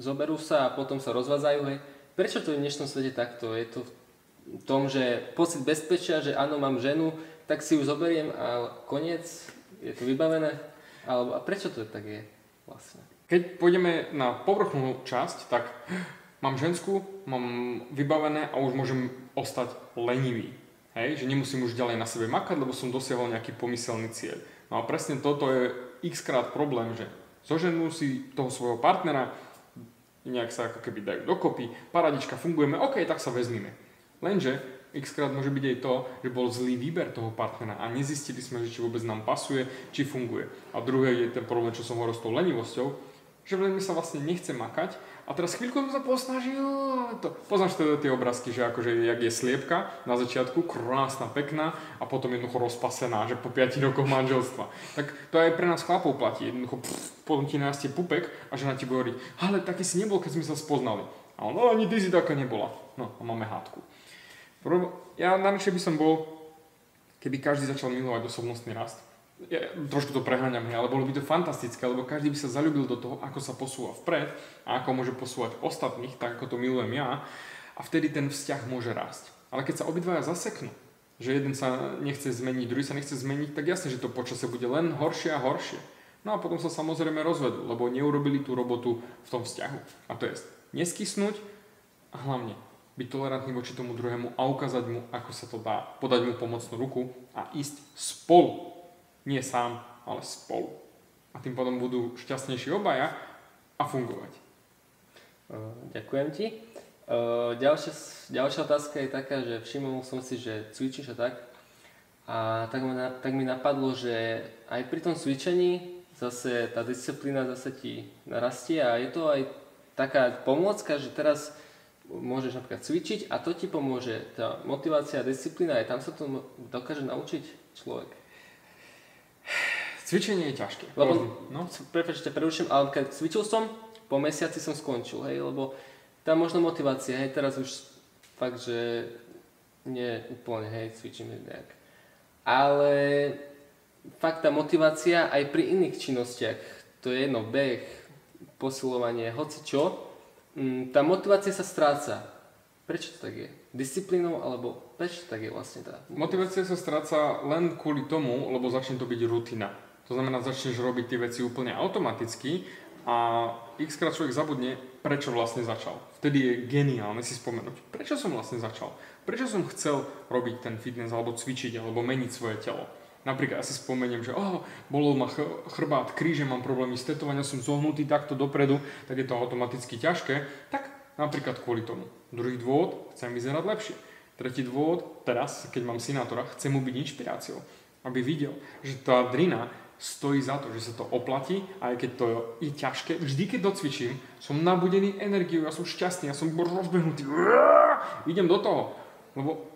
zoberú sa a potom sa rozvádzajú, hej. Prečo to je v dnešnom svete takto? Je to v tom, že pocit bezpečia, že áno, mám ženu, tak si ju zoberiem a koniec, je to vybavené? Alebo, a prečo to tak je vlastne? Keď pôjdeme na povrchnú časť, tak mám ženskú, mám vybavené a už môžem ostať lenivý. Hej, že nemusím už ďalej na sebe makať, lebo som dosiahol nejaký pomyselný cieľ. No a presne toto je x krát problém, že zoženú si toho svojho partnera, nejak sa ako keby dajú dokopy, paradička, fungujeme, OK, tak sa vezmime. Lenže X krát môže byť aj to, že bol zlý výber toho partnera a nezistili sme, že či vôbec nám pasuje, či funguje. A druhé je ten problém, čo som hovoril s tou lenivosťou, že veľmi sa vlastne nechce makať a teraz chvíľku som sa posnažil. To, poznáš teda tie obrázky, že akože jak je sliepka na začiatku, krásna, pekná a potom jednoducho rozpasená, že po 5 rokoch manželstva. Tak to aj pre nás chlapov platí. Jednoducho pff, potom ti nástie pupek a žena ti hovoriť, ale taký si nebol, keď sme sa spoznali. A on, no ani ty si taká nebola. No a máme hádku. Ja najlepšie by som bol, keby každý začal milovať osobnostný rast ja, trošku to preháňam, ale bolo by to fantastické, lebo každý by sa zalúbil do toho, ako sa posúva vpred a ako môže posúvať ostatných, tak ako to milujem ja a vtedy ten vzťah môže rásť. Ale keď sa obidvaja zaseknú, že jeden sa nechce zmeniť, druhý sa nechce zmeniť, tak jasne, že to počasie bude len horšie a horšie. No a potom sa samozrejme rozvedú, lebo neurobili tú robotu v tom vzťahu. A to je neskysnúť a hlavne byť tolerantný voči tomu druhému a ukázať mu, ako sa to dá, podať mu pomocnú ruku a ísť spolu nie sám, ale spolu. A tým potom budú šťastnejší obaja a fungovať. Ďakujem ti. Ďalšia, ďalšia otázka je taká, že všimol som si, že cvičíš a tak. A tak, ma, tak mi napadlo, že aj pri tom cvičení zase tá disciplína zase ti narastie a je to aj taká pomôcka, že teraz môžeš napríklad cvičiť a to ti pomôže. Tá motivácia a disciplína, aj tam sa to dokáže naučiť človek. Cvičenie je ťažké. Lebo, no? Prepačte, preruším, ale keď cvičil som, po mesiaci som skončil, hej, lebo tá možno motivácia, hej, teraz už fakt, že nie úplne, hej, cvičím nejak. Ale fakt tá motivácia aj pri iných činnostiach, to je jedno, beh, posilovanie, hoci čo, mm, tá motivácia sa stráca. Prečo to tak je? Disciplínou, alebo prečo to tak je vlastne tá? Motivácia sa stráca len kvôli tomu, lebo začne to byť rutina. To znamená, začneš robiť tie veci úplne automaticky a x krát človek zabudne, prečo vlastne začal. Vtedy je geniálne si spomenúť, prečo som vlastne začal. Prečo som chcel robiť ten fitness alebo cvičiť alebo meniť svoje telo. Napríklad ja si spomeniem, že oh, bolo ma ch- chrbát, kríže, mám problémy s tetovaním, som zohnutý takto dopredu, tak je to automaticky ťažké. Tak napríklad kvôli tomu. Druhý dôvod, chcem vyzerať lepšie. Tretí dôvod, teraz, keď mám synátora, chcem mu byť inšpiráciou. Aby videl, že tá drina stojí za to, že sa to oplatí, aj keď to je ťažké. Vždy, keď docvičím, som nabudený energiou, ja som šťastný, ja som rozbehnutý. Idem do toho, lebo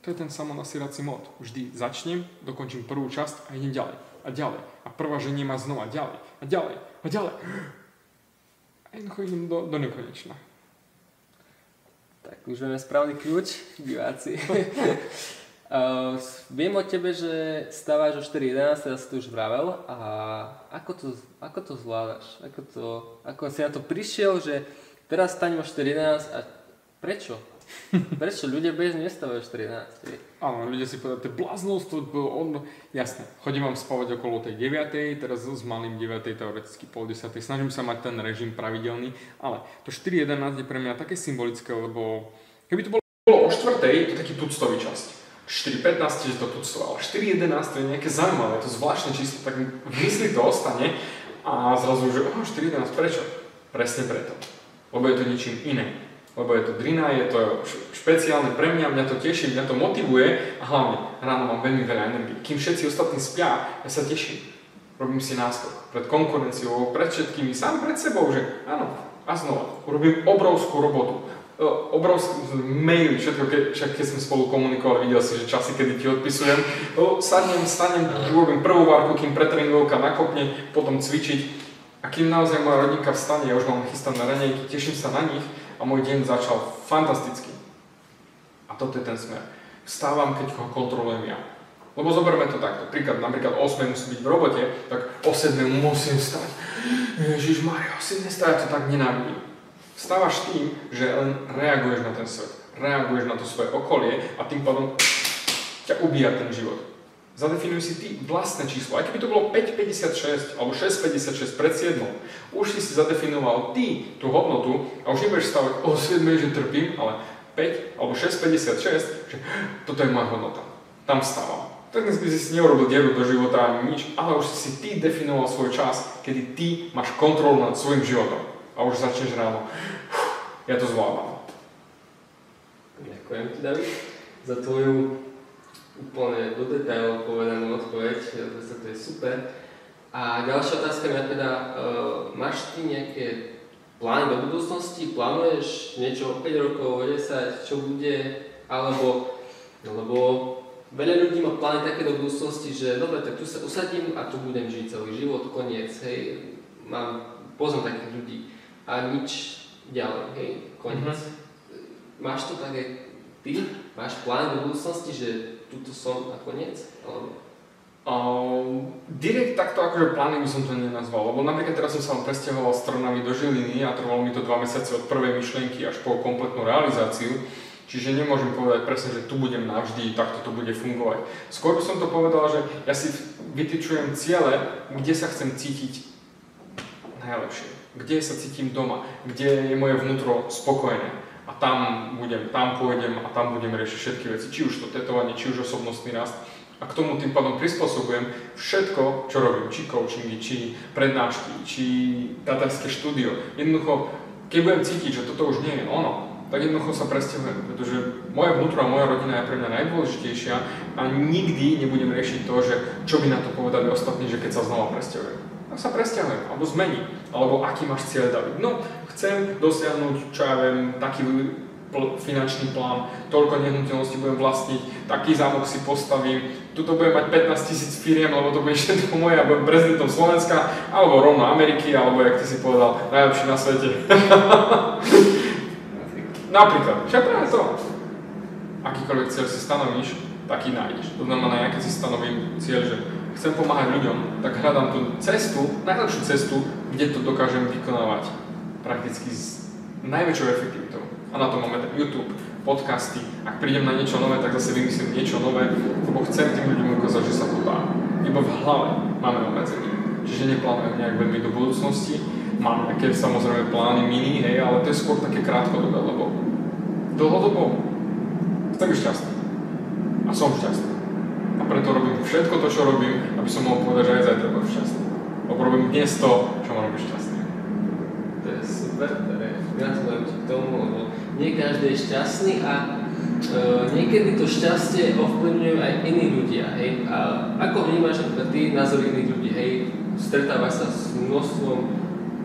to je ten samonasierací mod. Vždy začnem, dokončím prvú časť a idem ďalej. A ďalej. A prvá ženie ma znova ďalej. A ďalej. A ďalej. A jednoducho idem do, do nekonečna. Tak už máme správny kľúč, diváci. Uh, viem o tebe, že stávaš o 4.11, teraz si to už vravel a ako to, ako to zvládaš? Ako, to, ako si na to prišiel, že teraz stanem o 4.11 a prečo? Prečo ľudia bežne nestávajú 4.11? Áno, ľudia si povedajú, to je bláznosť, to on, jasné, chodím vám spávať okolo tej 9, teraz s malým 9, teoreticky pol 10, snažím sa mať ten režim pravidelný, ale to 4.11 je pre mňa také symbolické, lebo keby to bolo o 4, to je taký tuctový časť. 4.15 je to tucto, ale 4.11 to je nejaké zaujímavé, to zvláštne číslo, tak v mysli to ostane a zrazu, že oh, 4.11, prečo? Presne preto, lebo je to ničím iné. Lebo je to drina, je to špeciálne pre mňa, mňa to teší, mňa to motivuje a hlavne ráno mám veľmi veľa energie. Kým všetci ostatní spia, ja sa teším. Robím si náskok pred konkurenciou, pred všetkými, sám pred sebou, že áno, a znova, urobím obrovskú robotu obrovský mail, všetko, ke, však keď sme spolu komunikovali, videl si, že časy, kedy ti odpisujem, sadnem, stanem, urobím prvú várku, kým pretréningovka nakopne, potom cvičiť a kým naozaj moja rodinka vstane, ja už mám chystané raňajky, teším sa na nich a môj deň začal fantasticky. A toto je ten smer. Vstávam, keď ho kontrolujem ja. Lebo zoberme to takto. Príklad, napríklad 8 musí byť v robote, tak o 7 musím stať. Ježiš Mario, si nestáť, to tak nenávidím. Vstávaš tým, že len reaguješ na ten svet, reaguješ na to svoje okolie a tým pádom ťa ubíja ten život. Zadefinuj si ty vlastné číslo. Aj keby to bolo 5,56 alebo 6,56 pred 7, už si si zadefinoval ty tú hodnotu a už nebudeš stavať o 7, že trpím, ale 5 alebo 6,56, že toto je moja hodnota. Tam stávam. Tak dnes by si neurobil dieru do života ani nič, ale už si ty definoval svoj čas, kedy ty máš kontrolu nad svojim životom a už začneš ráno. Ja to zvládam. Ďakujem ti, David. za tvoju úplne do detailov povedanú odpoveď, to je super. A ďalšia otázka je teda, uh, máš ty nejaké plány do budúcnosti? Plánuješ niečo o 5 rokov, o 10, čo bude? Alebo, lebo veľa ľudí má plány také do budúcnosti, že dobre, tak tu sa usadím a tu budem žiť celý život, koniec, hej. Mám, poznám takých ľudí a nič ďalej, hej, koniec. Mm-hmm. Máš to také ty? Máš plán do budúcnosti, že tuto som a koniec? Alebo... Uh, direkt takto akože plány by som to nenazval, lebo napríklad teraz som sa vám presťahoval s Trnavy do Žiliny a trvalo mi to dva mesiace od prvej myšlienky až po kompletnú realizáciu, čiže nemôžem povedať presne, že tu budem navždy, takto to bude fungovať. Skôr by som to povedal, že ja si vytyčujem ciele, kde sa chcem cítiť najlepšie, kde sa cítim doma, kde je moje vnútro spokojné a tam budem, tam pôjdem a tam budem riešiť všetky veci, či už to tetovanie, či už osobnostný rast a k tomu tým pádom prispôsobujem všetko, čo robím, či coachingy, či prednášky, či tatarské štúdio. Jednoducho, keď budem cítiť, že toto už nie je ono, tak jednoducho sa presťahujem, pretože moja vnútra a moja rodina je pre mňa najdôležitejšia a nikdy nebudem riešiť to, že čo by na to povedali ostatní, že keď sa znova presťahujem. Tak sa presťahujem, alebo zmení, alebo aký máš cieľ, David. No, chcem dosiahnuť, čo ja viem, taký finančný plán, toľko nehnuteľností budem vlastniť, taký zámok si postavím, tuto budem mať 15 tisíc firiem, lebo to bude všetko moje a budem prezidentom Slovenska, alebo rovno Ameriky, alebo jak ty si povedal, najlepší na svete. Napríklad, však práve to. Akýkoľvek cieľ si stanovíš, taký nájdeš. To znamená, ja keď si stanovím cieľ, že chcem pomáhať ľuďom, tak hľadám tú cestu, najlepšiu cestu, kde to dokážem vykonávať prakticky s najväčšou efektivitou a na to máme YouTube, podcasty. Ak prídem na niečo nové, tak zase vymyslím niečo nové, lebo chcem tým ľuďom ukázať, že sa to dá. Iba v hlave máme obmedzenie. Čiže neplánujem nejak veľmi do budúcnosti. Mám nejaké samozrejme plány mini, hej, ale to je skôr také krátkodobé, lebo dlhodobo chcem byť šťastný. A som šťastný. A preto robím všetko to, čo robím, aby som mohol povedať, že aj zajtra budem šťastný. Lebo robím dnes to, čo ma robí šťastný. To je super, to je, gratulujem ti k tomu, lebo nie každý je šťastný a uh, niekedy to šťastie ovplyvňujú aj iní ľudia, hej. A ako vnímaš napríklad ty názor iných ľudí, hej, stretávaš sa s množstvom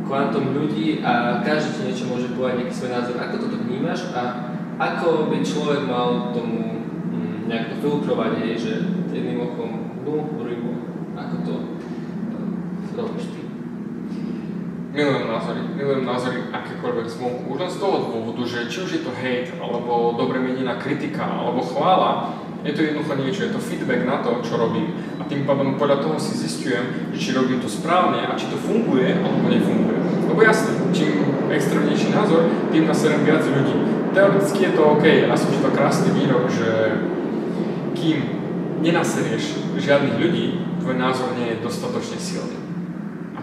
kvantom ľudí a každý niečo môže povedať, nejaký svoj názor. Ako toto vnímaš a ako by človek mal tomu nejak to filtrovať, hej, že jedným okom dnu, druhým ako to uh, robíš ty? Milujem názory, milujem názory akékoľvek zvonku. Už len z toho dôvodu, že či už je to hate, alebo dobre menená kritika, alebo chvála, je to jednoducho niečo, je to feedback na to, čo robím. A tým pádom podľa toho si zistujem, že či robím to správne a či to funguje alebo nefunguje. Lebo jasne, čím extrémnejší názor, tým naserem viac ľudí. Teoreticky je to OK, ja som čítal krásny výrok, že kým nenaserieš žiadnych ľudí, tvoj názor nie je dostatočne silný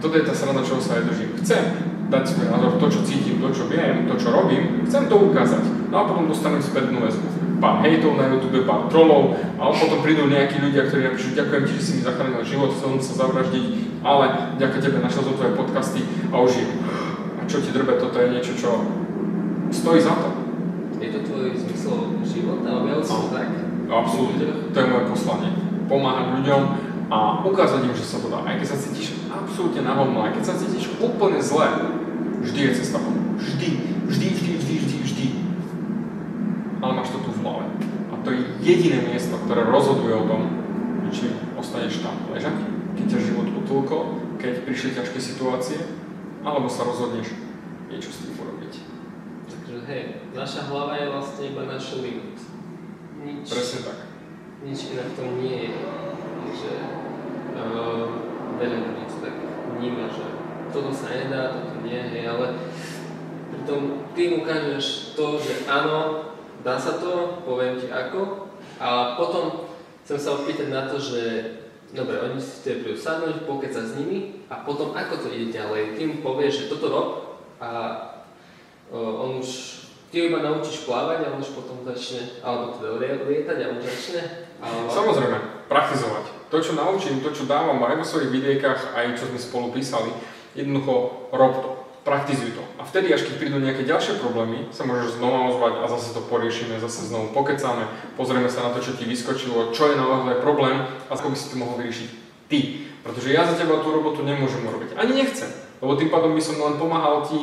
toto je tá sranda, čo sa aj držím. Chcem dať svoj názor, to, čo cítim, to, čo viem, to, čo robím, chcem to ukázať. No a potom dostanem spätnú väzbu. Pár hejtov na YouTube, pár trollov, a potom prídu nejakí ľudia, ktorí napíšu, ďakujem ti, že si mi zachránil život, chcel sa zavraždiť, ale ďaká tebe našiel som tvoje podcasty a už je. A čo ti drbe, toto je niečo, čo stojí za to. Je to tvoj zmysel života? Objavil si tak? Absolútne. To je moje poslanie. Pomáhať ľuďom, a ukázať im, že sa to dá. Aj keď sa cítiš absolútne na hovno, aj keď sa cítiš úplne zle, vždy je cesta von. Vždy, vždy, vždy, vždy, vždy, vždy. Ale máš to tu v hlave. A to je jediné miesto, ktoré rozhoduje o tom, či ostaneš tam ležať, keď ťa život utulko, keď prišli ťažké situácie, alebo sa rozhodneš niečo s tým urobiť. Takže hej, naša hlava je vlastne iba náš limit. Nič, Presne tak. Nič iné v tom nie je. Takže uh, veľa ľudí to tak vníma, že toto sa nedá, toto nie, hej, ale pritom ty ukážeš to, že áno, dá sa to, poviem ti ako, a potom chcem sa opýtať na to, že dobre, oni si chceli prídu sadnúť, sa s nimi a potom ako to ide ďalej. Ty mu povieš, že toto rob a uh, on už ty iba naučíš plávať a on už potom začne, alebo teda lietať a už začne. Alebo... Samozrejme, praktizovať. To, čo naučím, to, čo dávam aj vo svojich videjkách, aj čo sme spolu písali, jednoducho rob to. praktizuj to. A vtedy, až keď prídu nejaké ďalšie problémy, sa môžeš znova ozvať a zase to poriešime, zase znovu pokecáme, pozrieme sa na to, čo ti vyskočilo, čo je naozaj problém a ako by si to mohol vyriešiť ty. Pretože ja za teba tú robotu nemôžem urobiť. Ani nechcem. Lebo tým pádom by som len pomáhal ti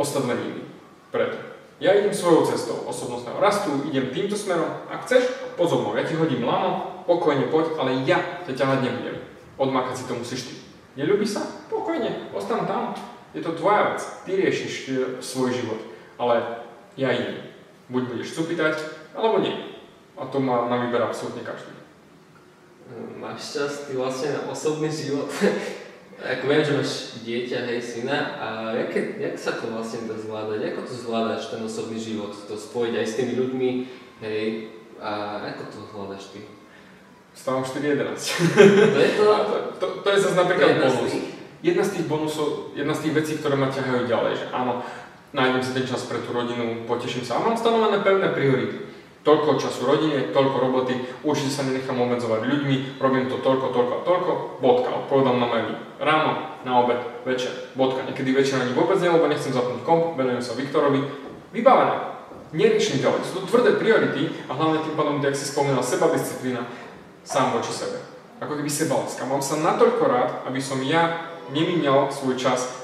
ostatnými. Preto. Ja idem svojou cestou osobnostného rastu, idem týmto smerom. Ak chceš, pozor ja ti hodím lano, pokojne poď, ale ja ťa ťahať nebudem. Odmakať si to musíš ty. Neľubí sa? Pokojne, ostan tam. Je to tvoja vec. Ty riešiš e, svoj život. Ale ja idem. Buď budeš cupitať, alebo nie. A to má na výber absolútne každý. Máš čas ty vlastne na osobný život? Ako viem, že máš dieťa, hej, syna, a jaké, jak sa to vlastne dá zvládať? Ako to zvládaš, ten osobný život, to spojiť aj s tými ľuďmi, hej, a ako to zvládaš ty? Stávam 4.11. To je to? to, to, to je zase napríklad bonus. Jedna z tých bonusov, jedna z tých vecí, ktoré ma ťahajú ďalej, že áno, nájdem si ten čas pre tú rodinu, poteším sa a mám stanovené pevné priority toľko času rodine, toľko roboty, určite sa nenechám obmedzovať ľuďmi, robím to toľko, toľko a toľko, bodka, odpovedám na maily. Ráno, na obed, večer, bodka. Niekedy večer ani vôbec nie, lebo nechcem zapnúť komp, venujem sa Viktorovi. Vybavené. Neriešim ďalej. Sú to tvrdé priority a hlavne tým pádom, ak si spomínal, disciplína, sám voči sebe. Ako keby sebaláska. Mám sa natoľko rád, aby som ja nemínal svoj čas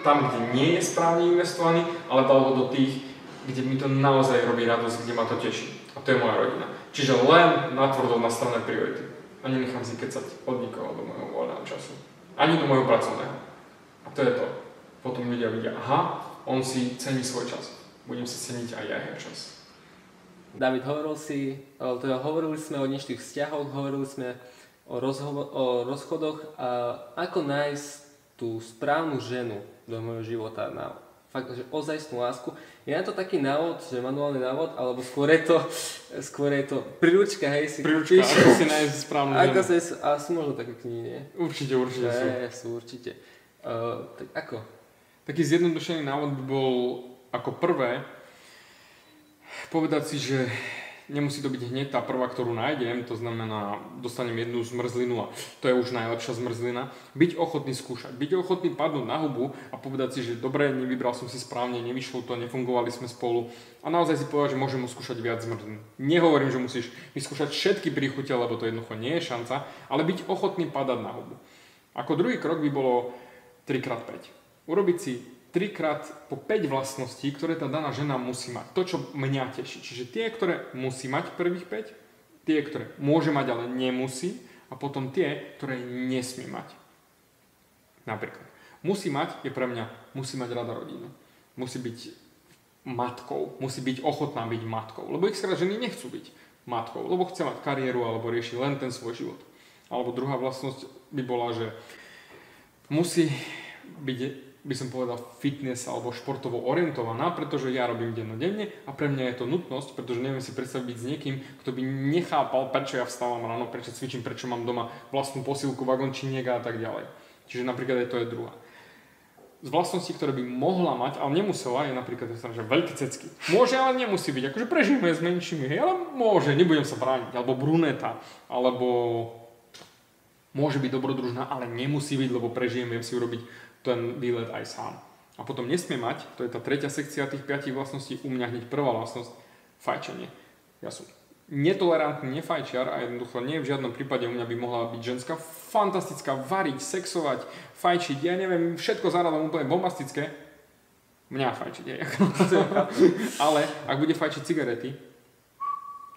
tam, kde nie je správne investovaný, ale dal ho do tých, kde mi to naozaj robí radosť, kde ma to teší. A to je moja rodina. Čiže len natvrdo nastavené priority. A nenechám si kecať od nikoho do môjho voľného času. Ani do môjho pracovného. A to je to. Potom ľudia vidia, aha, on si cení svoj čas. Budem si ceniť aj ja jeho čas. David, hovoril si, teda hovorili sme o dnešných vzťahoch, hovorili sme o, rozhovo- o rozchodoch a ako nájsť tú správnu ženu do môjho života na fakt, že ozajstnú lásku. Je na to taký návod, že manuálny návod, alebo skôr je to, skôr je to príručka, hej, si Príručka, píš, ako si nájsť správnu ako si, a sú možno také knihy, nie? Určite, určite sú. Nie, sú určite. Uh, tak ako? Taký zjednodušený návod by bol ako prvé povedať si, že Nemusí to byť hneď tá prvá, ktorú nájdem, to znamená, dostanem jednu zmrzlinu a to je už najlepšia zmrzlina. Byť ochotný skúšať, byť ochotný padnúť na hubu a povedať si, že dobre, nevybral som si správne, nevyšlo to, nefungovali sme spolu a naozaj si povedať, že môžem skúšať viac zmrzlín. Nehovorím, že musíš vyskúšať všetky príchute, lebo to jednoducho nie je šanca, ale byť ochotný padať na hubu. Ako druhý krok by bolo 3x5. Urobiť si trikrát po 5 vlastností, ktoré tá daná žena musí mať. To, čo mňa teší. Čiže tie, ktoré musí mať prvých 5, tie, ktoré môže mať, ale nemusí a potom tie, ktoré nesmie mať. Napríklad. Musí mať je pre mňa, musí mať rada rodinu. Musí byť matkou, musí byť ochotná byť matkou. Lebo ich ženy nechcú byť matkou, lebo chce mať kariéru alebo rieši len ten svoj život. Alebo druhá vlastnosť by bola, že musí byť by som povedal fitness alebo športovo orientovaná, pretože ja robím dennodenne a pre mňa je to nutnosť, pretože neviem si predstaviť byť s niekým, kto by nechápal, prečo ja vstávam ráno, prečo cvičím, prečo mám doma vlastnú posilku, vagončiniek a tak ďalej. Čiže napríklad aj to je druhá. Z vlastností, ktoré by mohla mať, ale nemusela, je napríklad že veľký cecky. Môže, ale nemusí byť. Akože prežijeme s menšími, hej, ale môže, nebudem sa brániť. Alebo bruneta, alebo môže byť dobrodružná, ale nemusí byť, lebo prežijem, viem si urobiť ten výlet aj sám. A potom nesmie mať, to je tá tretia sekcia tých piatich vlastností, u mňa hneď prvá vlastnosť, fajčenie. Ja som netolerantný nefajčiar a jednoducho nie v žiadnom prípade u mňa by mohla byť ženská fantastická, variť, sexovať, fajčiť, ja neviem, všetko zaradom úplne bombastické. Mňa fajčiť, je. Ale ak bude fajčiť cigarety,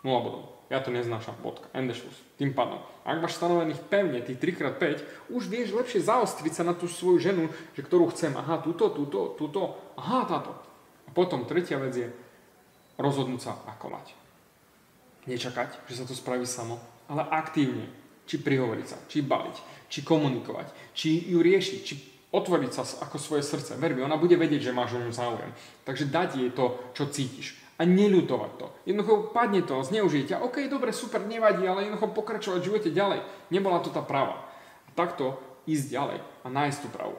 0 bodov. Ja to neznášam, bodka, endešus. Tým pádom, ak máš stanovených pevne tých 3x5, už vieš lepšie zaostriť sa na tú svoju ženu, že ktorú chcem. Aha, túto, túto, túto, aha, táto. A potom tretia vec je rozhodnúť sa ako mať. Nečakať, že sa to spraví samo, ale aktívne. Či prihovoriť sa, či baviť, či komunikovať, či ju riešiť, či otvoriť sa ako svoje srdce. Verbi, ona bude vedieť, že máš o ňu záujem. Takže dať jej to, čo cítiš a neľutovať to. Jednoducho padne to, zneužije ťa, OK, dobre, super, nevadí, ale jednoducho pokračovať v živote ďalej. Nebola to tá práva. A takto ísť ďalej a nájsť tú pravú.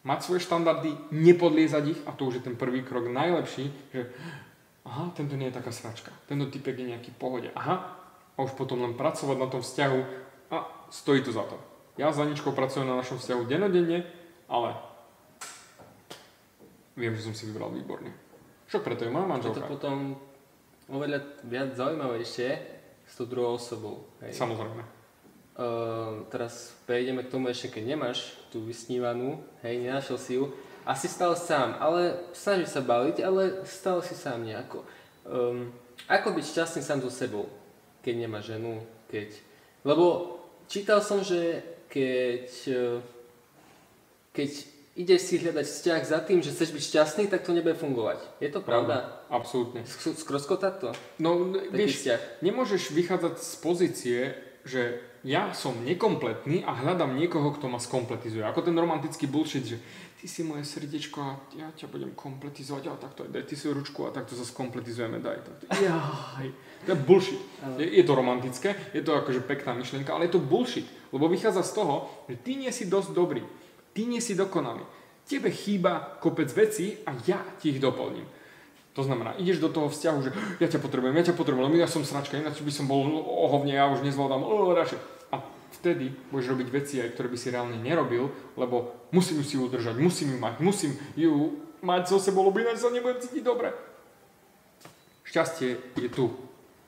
Mať svoje štandardy, nepodliezať ich a to už je ten prvý krok najlepší, že aha, tento nie je taká sračka, tento typek je nejaký pohode, aha, a už potom len pracovať na tom vzťahu a stojí to za to. Ja s Aničkou pracujem na našom vzťahu denodenne, ale viem, že som si vybral výborne. Čo preto je moja Je to manželka. potom oveľa viac zaujímavejšie s tou druhou osobou. Hej. Samozrejme. Uh, teraz prejdeme k tomu ešte, keď nemáš tú vysnívanú, hej, nenašiel si ju, a si stal sám, ale snažíš sa baviť, ale stal si sám nejako. Um, ako byť šťastný sám so sebou, keď nemá ženu, keď... Lebo čítal som, že keď, keď ideš si hľadať vzťah za tým, že chceš byť šťastný, tak to nebude fungovať. Je to pravda? Absolútne. Sk- Skroskotať to? No, Taký vieš, vzťah. nemôžeš vychádzať z pozície, že ja som nekompletný a hľadám niekoho, kto ma skompletizuje. Ako ten romantický bullshit, že ty si moje srdiečko a ja ťa budem kompletizovať, ale takto daj ty si ručku a takto sa skompletizujeme, daj takto. Jaj, to je bullshit. Je, je to romantické, je to akože pekná myšlienka, ale je to bullshit, lebo vychádza z toho, že ty nie si dosť dobrý, ty nie si dokonalý. Tebe chýba kopec vecí a ja ti ich doplním. To znamená, ideš do toho vzťahu, že ja ťa potrebujem, ja ťa potrebujem, ja som sračka, ináč by som bol ohovne, ja už nezvládam, o, radšej. A vtedy budeš robiť veci aj, ktoré by si reálne nerobil, lebo musím ju si udržať, musím ju mať, musím ju mať so sebou, lebo ináč sa nebudem cítiť dobre. Šťastie je tu,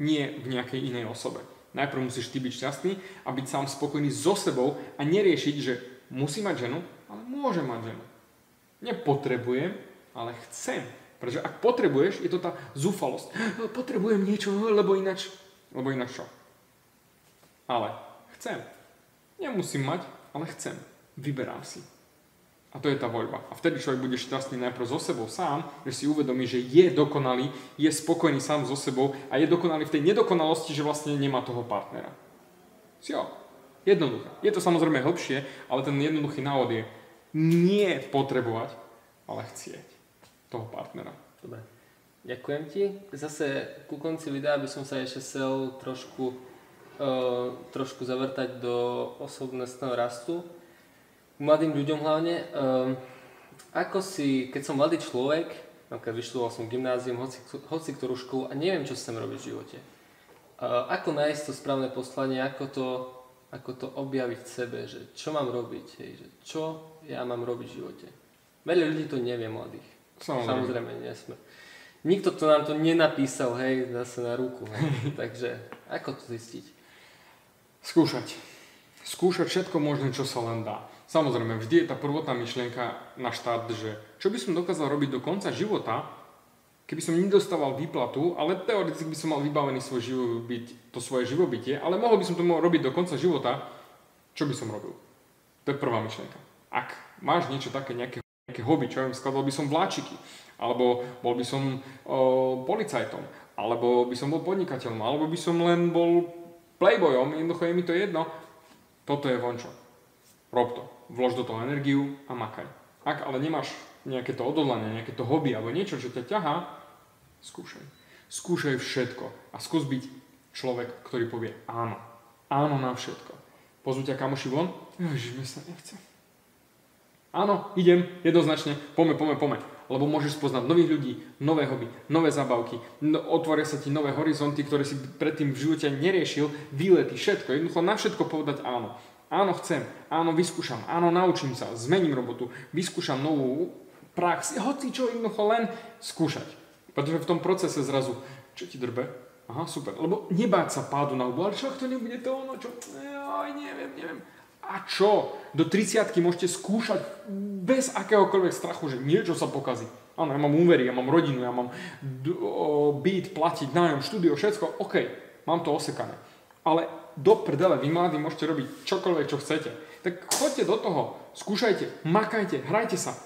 nie v nejakej inej osobe. Najprv musíš ty byť šťastný a byť sám spokojný so sebou a neriešiť, že musí mať ženu, ale môže mať ženu. Nepotrebujem, ale chcem. Pretože ak potrebuješ, je to tá zúfalosť. Potrebujem niečo, lebo ináč... Lebo ináč čo? Ale chcem. Nemusím mať, ale chcem. Vyberám si. A to je tá voľba. A vtedy človek bude šťastný najprv so sebou sám, že si uvedomí, že je dokonalý, je spokojný sám so sebou a je dokonalý v tej nedokonalosti, že vlastne nemá toho partnera. Si jo. Jednoduché. Je to samozrejme hĺbšie, ale ten jednoduchý návod je nie potrebovať, ale chcieť toho partnera. Dobre. Ďakujem ti. Zase ku konci videa by som sa ešte chcel trošku, uh, trošku zavrtať do osobnostného rastu. Mladým ľuďom hlavne. Uh, ako si, keď som mladý človek, napríklad vyštudoval som gymnázium, hoci, hoci ktorú školu a neviem, čo chcem robiť v živote. Uh, ako nájsť to správne poslanie, ako to, ako to objaviť v sebe, že čo mám robiť, hej, že čo ja mám robiť v živote. Veľa ľudí to nevie mladých. Samozrejme. Samozrejme, nie sme. Nikto to nám to nenapísal, hej, zase na ruku. Hej. Takže, ako to zistiť? Skúšať. Skúšať všetko možné, čo sa len dá. Samozrejme, vždy je tá prvotná myšlienka na štart, že čo by som dokázal robiť do konca života, keby som nedostával výplatu, ale teoreticky by som mal vybavený svoj živobyt, to svoje živobytie, ale mohol by som to robiť do konca života, čo by som robil? To je prvá myšlienka. Ak máš niečo také, nejaké, nejaké hobby, čo ja viem, skladal by som vláčiky, alebo bol by som o, policajtom, alebo by som bol podnikateľom, alebo by som len bol playboyom, jednoducho je mi to jedno, toto je vončo. Rob to. Vlož do toho energiu a makaj. Ak ale nemáš nejaké to odhodlanie, nejaké to hobby alebo niečo, čo ťa ťahá, skúšaj. Skúšaj všetko a skús byť človek, ktorý povie áno. Áno na všetko. Pozvú ťa kamoši von, ježiš, mi sa nechce. Áno, idem, jednoznačne, pome, pome, pome. Lebo môžeš spoznať nových ľudí, nové hobby, nové zabavky, no, otvoria sa ti nové horizonty, ktoré si predtým v živote neriešil, výlety, všetko. Jednoducho na všetko povedať áno. Áno, chcem, áno, vyskúšam, áno, naučím sa, zmením robotu, vyskúšam novú prax, hoci čo jednoducho len skúšať. Pretože v tom procese zrazu, čo ti drbe? Aha, super. Lebo nebáť sa pádu na hubu, ale čo to nebude to ono, čo? Joj, neviem, neviem. A čo? Do 30 môžete skúšať bez akéhokoľvek strachu, že niečo sa pokazí. Áno, ja mám úvery, ja mám rodinu, ja mám byt, platiť, nájom, štúdio, všetko. OK, mám to osekané. Ale do prdele, vy mladí môžete robiť čokoľvek, čo chcete. Tak choďte do toho, skúšajte, makajte, hrajte sa.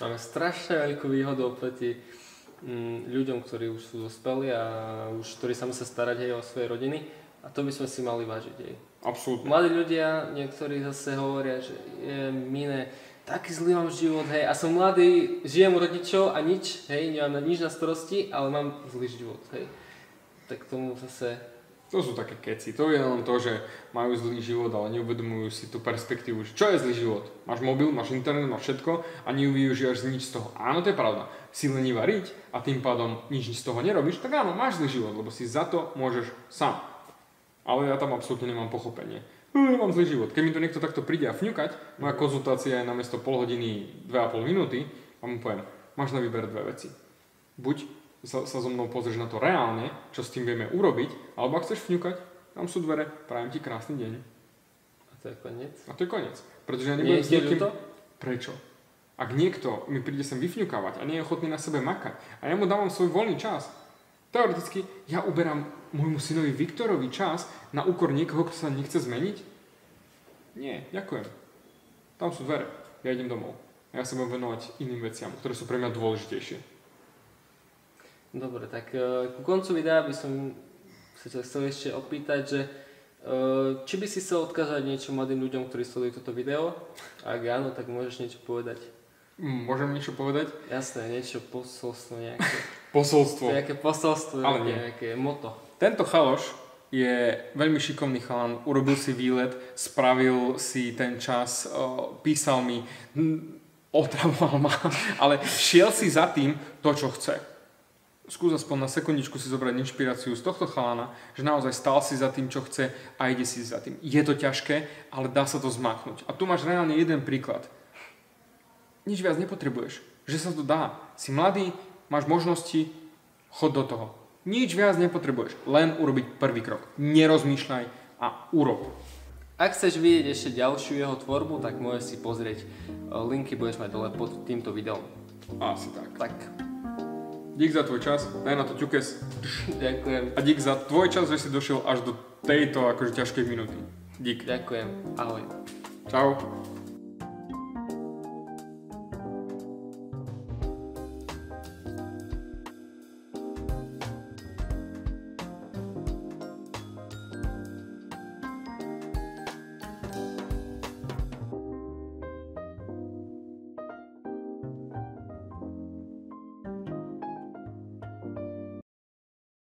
Máme strašne veľkú výhodu oproti ľuďom, ktorí už sú dospelí a už, ktorí sa musia starať aj o svoje rodiny. A to by sme si mali vážiť. Hej. Absolútne. Mladí ľudia, niektorí zase hovoria, že je mine, taký zlý mám život, hej, a som mladý, žijem u rodičov a nič, hej, nemám na nič na starosti, ale mám zlý život, hej. Tak tomu zase, To sú také keci. To je len to, že majú zlý život, ale neuvedomujú si tú perspektívu, čo je zlý život. Máš mobil, máš internet, máš všetko a nevyužívaš nič z toho. Áno, to je pravda. Si lení variť a tým pádom nič z toho nerobíš, tak áno, máš zlý život, lebo si za to môžeš sám. Ale ja tam absolútne nemám pochopenie. Ja mám zlý život. Keď mi to niekto takto príde a fňukať, moja konzultácia je namiesto pol hodiny 2,5 minúty a mu poviem, máš na výber dve veci. Buď sa, sa so mnou pozrieš na to reálne, čo s tým vieme urobiť, alebo ak chceš fňukať, tam sú dvere, prajem ti krásny deň. A to je koniec. A to je koniec. Pretože ja nebudem s niekým... ľúto? Prečo? Ak niekto mi príde sem vyfňukávať a nie je ochotný na sebe makať a ja mu dávam svoj voľný čas, teoreticky ja uberám môjmu synovi Viktorovi čas na úkor niekoho, kto sa nechce zmeniť? Nie, ďakujem. Tam sú dvere. Ja idem domov. A ja sa budem venovať iným veciam, ktoré sú pre mňa dôležitejšie. Dobre, tak e, ku koncu videa by som sa ťa chcel ešte opýtať, že e, či by si chcel odkázať niečo mladým ľuďom, ktorí sledujú toto video? Ak áno, tak môžeš niečo povedať. Mm, Môžem niečo povedať? Jasné, niečo posolstvo nejaké. Posolstvo. Nejaké posolstvo, Ale nie. nejaké moto. Tento chaloš je veľmi šikovný chalan, urobil si výlet, spravil si ten čas, o, písal mi, otravoval ma, ale šiel si za tým to, čo chce. Skús aspoň na sekundičku si zobrať inšpiráciu z tohto chalana, že naozaj stal si za tým, čo chce a ide si za tým. Je to ťažké, ale dá sa to zmáknuť. A tu máš reálne jeden príklad. Nič viac nepotrebuješ. Že sa to dá. Si mladý, máš možnosti, chod do toho. Nič viac nepotrebuješ. Len urobiť prvý krok. Nerozmýšľaj a urob. Ak chceš vidieť ešte ďalšiu jeho tvorbu, tak môžeš si pozrieť. E, Linky budeš mať dole pod týmto videom. Asi tak. Tak, Dík za tvoj čas, daj na to ťukes. ďakujem. A dík za tvoj čas, že si došiel až do tejto akože ťažkej minúty. Dík. Ďakujem. Ahoj. Čau.